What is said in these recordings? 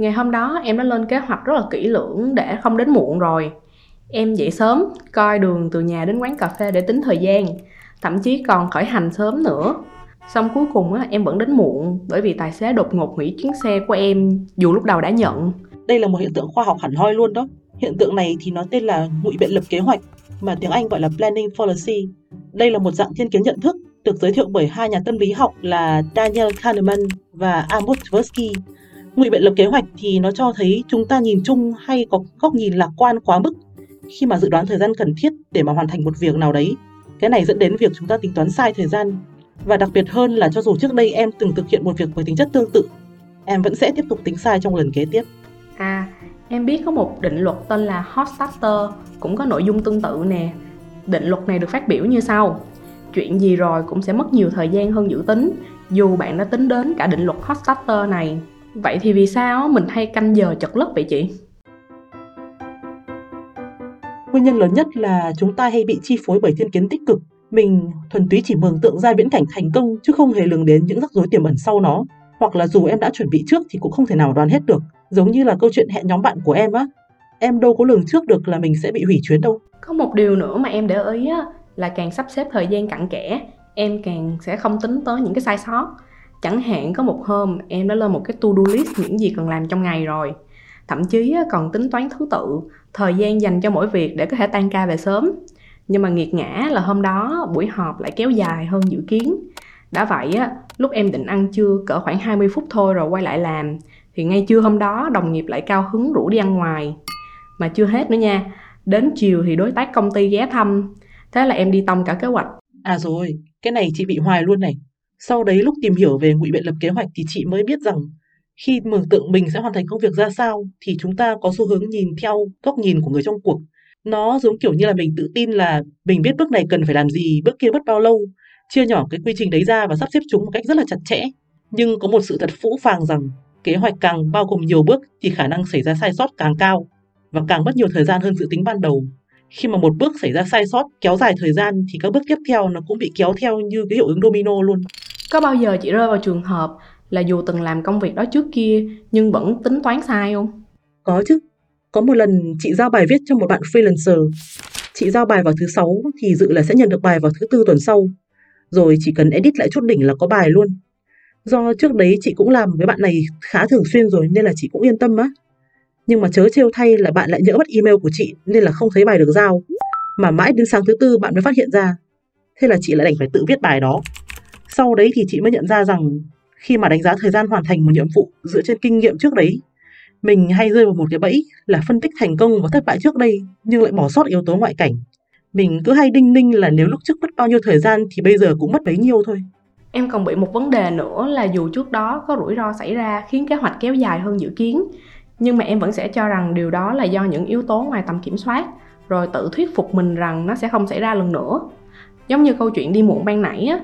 Ngày hôm đó em đã lên kế hoạch rất là kỹ lưỡng để không đến muộn rồi. Em dậy sớm, coi đường từ nhà đến quán cà phê để tính thời gian. Thậm chí còn khởi hành sớm nữa. Xong cuối cùng á, em vẫn đến muộn bởi vì tài xế đột ngột hủy chuyến xe của em dù lúc đầu đã nhận. Đây là một hiện tượng khoa học hẳn hoi luôn đó. Hiện tượng này thì nó tên là ngụy biện lập kế hoạch, mà tiếng Anh gọi là planning fallacy. Đây là một dạng thiên kiến nhận thức được giới thiệu bởi hai nhà tâm lý học là Daniel Kahneman và Amos Tversky. Ngụy biện lập kế hoạch thì nó cho thấy chúng ta nhìn chung hay có góc nhìn lạc quan quá mức khi mà dự đoán thời gian cần thiết để mà hoàn thành một việc nào đấy. Cái này dẫn đến việc chúng ta tính toán sai thời gian. Và đặc biệt hơn là cho dù trước đây em từng thực hiện một việc với tính chất tương tự, em vẫn sẽ tiếp tục tính sai trong lần kế tiếp. À, em biết có một định luật tên là Hot Starter cũng có nội dung tương tự nè. Định luật này được phát biểu như sau. Chuyện gì rồi cũng sẽ mất nhiều thời gian hơn dự tính, dù bạn đã tính đến cả định luật Hot Starter này. Vậy thì vì sao mình hay canh giờ chật lất vậy chị? Nguyên nhân lớn nhất là chúng ta hay bị chi phối bởi thiên kiến tích cực. Mình thuần túy chỉ mường tượng ra viễn cảnh thành công chứ không hề lường đến những rắc rối tiềm ẩn sau nó. Hoặc là dù em đã chuẩn bị trước thì cũng không thể nào đoán hết được. Giống như là câu chuyện hẹn nhóm bạn của em á. Em đâu có lường trước được là mình sẽ bị hủy chuyến đâu. Có một điều nữa mà em để ý á, là càng sắp xếp thời gian cặn kẽ, em càng sẽ không tính tới những cái sai sót. Chẳng hạn có một hôm em đã lên một cái to-do list những gì cần làm trong ngày rồi. Thậm chí còn tính toán thứ tự, thời gian dành cho mỗi việc để có thể tan ca về sớm. Nhưng mà nghiệt ngã là hôm đó buổi họp lại kéo dài hơn dự kiến. Đã vậy á, lúc em định ăn trưa cỡ khoảng 20 phút thôi rồi quay lại làm thì ngay trưa hôm đó đồng nghiệp lại cao hứng rủ đi ăn ngoài. Mà chưa hết nữa nha, đến chiều thì đối tác công ty ghé thăm. Thế là em đi tông cả kế hoạch. À rồi, cái này chị bị hoài luôn này. Sau đấy lúc tìm hiểu về ngụy biện lập kế hoạch thì chị mới biết rằng khi mường tượng mình sẽ hoàn thành công việc ra sao thì chúng ta có xu hướng nhìn theo góc nhìn của người trong cuộc. Nó giống kiểu như là mình tự tin là mình biết bước này cần phải làm gì, bước kia mất bao lâu, chia nhỏ cái quy trình đấy ra và sắp xếp chúng một cách rất là chặt chẽ. Nhưng có một sự thật phũ phàng rằng kế hoạch càng bao gồm nhiều bước thì khả năng xảy ra sai sót càng cao và càng mất nhiều thời gian hơn dự tính ban đầu. Khi mà một bước xảy ra sai sót kéo dài thời gian thì các bước tiếp theo nó cũng bị kéo theo như cái hiệu ứng domino luôn. Có bao giờ chị rơi vào trường hợp là dù từng làm công việc đó trước kia nhưng vẫn tính toán sai không? Có chứ. Có một lần chị giao bài viết cho một bạn freelancer. Chị giao bài vào thứ sáu thì dự là sẽ nhận được bài vào thứ tư tuần sau. Rồi chỉ cần edit lại chút đỉnh là có bài luôn. Do trước đấy chị cũng làm với bạn này khá thường xuyên rồi nên là chị cũng yên tâm á. Nhưng mà chớ trêu thay là bạn lại nhỡ mất email của chị nên là không thấy bài được giao. Mà mãi đến sáng thứ tư bạn mới phát hiện ra. Thế là chị lại đành phải tự viết bài đó. Sau đấy thì chị mới nhận ra rằng khi mà đánh giá thời gian hoàn thành một nhiệm vụ dựa trên kinh nghiệm trước đấy, mình hay rơi vào một cái bẫy là phân tích thành công và thất bại trước đây nhưng lại bỏ sót yếu tố ngoại cảnh. Mình cứ hay đinh ninh là nếu lúc trước mất bao nhiêu thời gian thì bây giờ cũng mất bấy nhiêu thôi. Em còn bị một vấn đề nữa là dù trước đó có rủi ro xảy ra khiến kế hoạch kéo dài hơn dự kiến, nhưng mà em vẫn sẽ cho rằng điều đó là do những yếu tố ngoài tầm kiểm soát, rồi tự thuyết phục mình rằng nó sẽ không xảy ra lần nữa. Giống như câu chuyện đi muộn ban nãy á,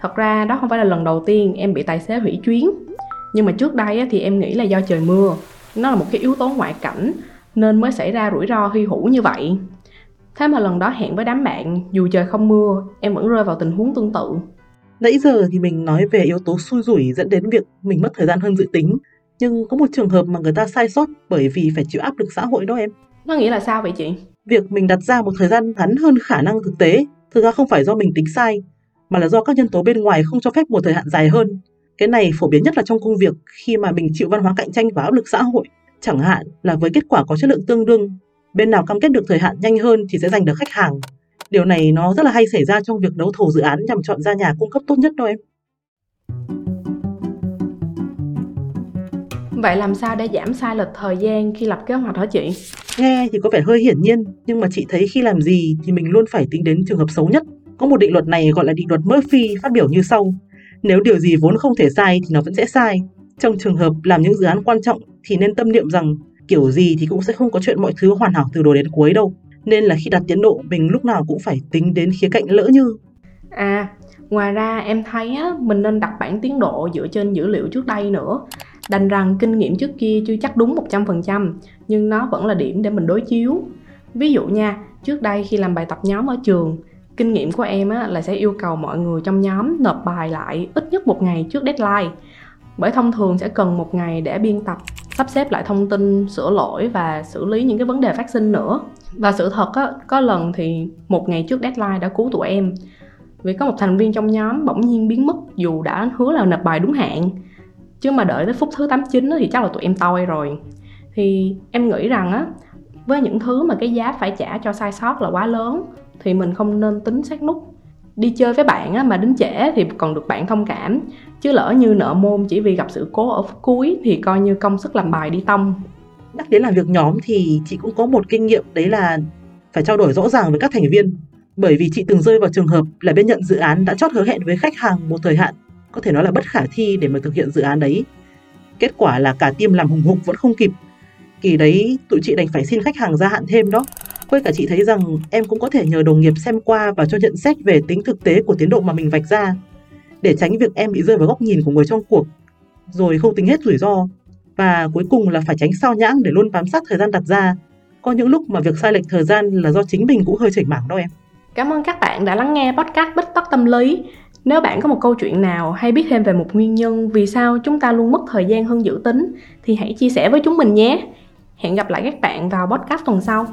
thật ra đó không phải là lần đầu tiên em bị tài xế hủy chuyến. Nhưng mà trước đây thì em nghĩ là do trời mưa, nó là một cái yếu tố ngoại cảnh nên mới xảy ra rủi ro hy hữu như vậy. Thế mà lần đó hẹn với đám bạn, dù trời không mưa, em vẫn rơi vào tình huống tương tự. Nãy giờ thì mình nói về yếu tố xui rủi dẫn đến việc mình mất thời gian hơn dự tính. Nhưng có một trường hợp mà người ta sai sót bởi vì phải chịu áp lực xã hội đó em. Nó nghĩa là sao vậy chị? Việc mình đặt ra một thời gian ngắn hơn khả năng thực tế thực ra không phải do mình tính sai, mà là do các nhân tố bên ngoài không cho phép một thời hạn dài hơn. Cái này phổ biến nhất là trong công việc khi mà mình chịu văn hóa cạnh tranh và áp lực xã hội. Chẳng hạn là với kết quả có chất lượng tương đương, bên nào cam kết được thời hạn nhanh hơn thì sẽ giành được khách hàng. Điều này nó rất là hay xảy ra trong việc đấu thầu dự án nhằm chọn ra nhà cung cấp tốt nhất đâu em. Vậy làm sao để giảm sai lệch thời gian khi lập kế hoạch hả chị? Nghe thì có vẻ hơi hiển nhiên, nhưng mà chị thấy khi làm gì thì mình luôn phải tính đến trường hợp xấu nhất. Có một định luật này gọi là định luật Murphy phát biểu như sau. Nếu điều gì vốn không thể sai thì nó vẫn sẽ sai. Trong trường hợp làm những dự án quan trọng thì nên tâm niệm rằng kiểu gì thì cũng sẽ không có chuyện mọi thứ hoàn hảo từ đầu đến cuối đâu. Nên là khi đặt tiến độ mình lúc nào cũng phải tính đến khía cạnh lỡ như. À, ngoài ra em thấy á, mình nên đặt bản tiến độ dựa trên dữ liệu trước đây nữa. Đành rằng kinh nghiệm trước kia chưa chắc đúng 100%, nhưng nó vẫn là điểm để mình đối chiếu. Ví dụ nha, trước đây khi làm bài tập nhóm ở trường, kinh nghiệm của em á, là sẽ yêu cầu mọi người trong nhóm nộp bài lại ít nhất một ngày trước deadline. Bởi thông thường sẽ cần một ngày để biên tập sắp xếp lại thông tin sửa lỗi và xử lý những cái vấn đề phát sinh nữa. Và sự thật á, có lần thì một ngày trước deadline đã cứu tụi em. Vì có một thành viên trong nhóm bỗng nhiên biến mất dù đã hứa là nộp bài đúng hạn. Chứ mà đợi tới phút thứ 89 thì chắc là tụi em toi rồi. Thì em nghĩ rằng á với những thứ mà cái giá phải trả cho sai sót là quá lớn thì mình không nên tính sát nút. Đi chơi với bạn á, mà đến trễ thì còn được bạn thông cảm. Chứ lỡ như nợ môn chỉ vì gặp sự cố ở phút cuối thì coi như công sức làm bài đi tông. Nhắc đến làm việc nhóm thì chị cũng có một kinh nghiệm đấy là phải trao đổi rõ ràng với các thành viên. Bởi vì chị từng rơi vào trường hợp là bên nhận dự án đã chót hứa hẹn với khách hàng một thời hạn có thể nói là bất khả thi để mà thực hiện dự án đấy. Kết quả là cả team làm hùng hục vẫn không kịp. Kỳ đấy tụi chị đành phải xin khách hàng gia hạn thêm đó quay cả chị thấy rằng em cũng có thể nhờ đồng nghiệp xem qua và cho nhận xét về tính thực tế của tiến độ mà mình vạch ra để tránh việc em bị rơi vào góc nhìn của người trong cuộc rồi không tính hết rủi ro và cuối cùng là phải tránh sao nhãng để luôn bám sát thời gian đặt ra có những lúc mà việc sai lệch thời gian là do chính mình cũng hơi chảy mảng đâu em Cảm ơn các bạn đã lắng nghe podcast Bích tóc Tâm Lý. Nếu bạn có một câu chuyện nào hay biết thêm về một nguyên nhân vì sao chúng ta luôn mất thời gian hơn dự tính, thì hãy chia sẻ với chúng mình nhé. Hẹn gặp lại các bạn vào podcast tuần sau.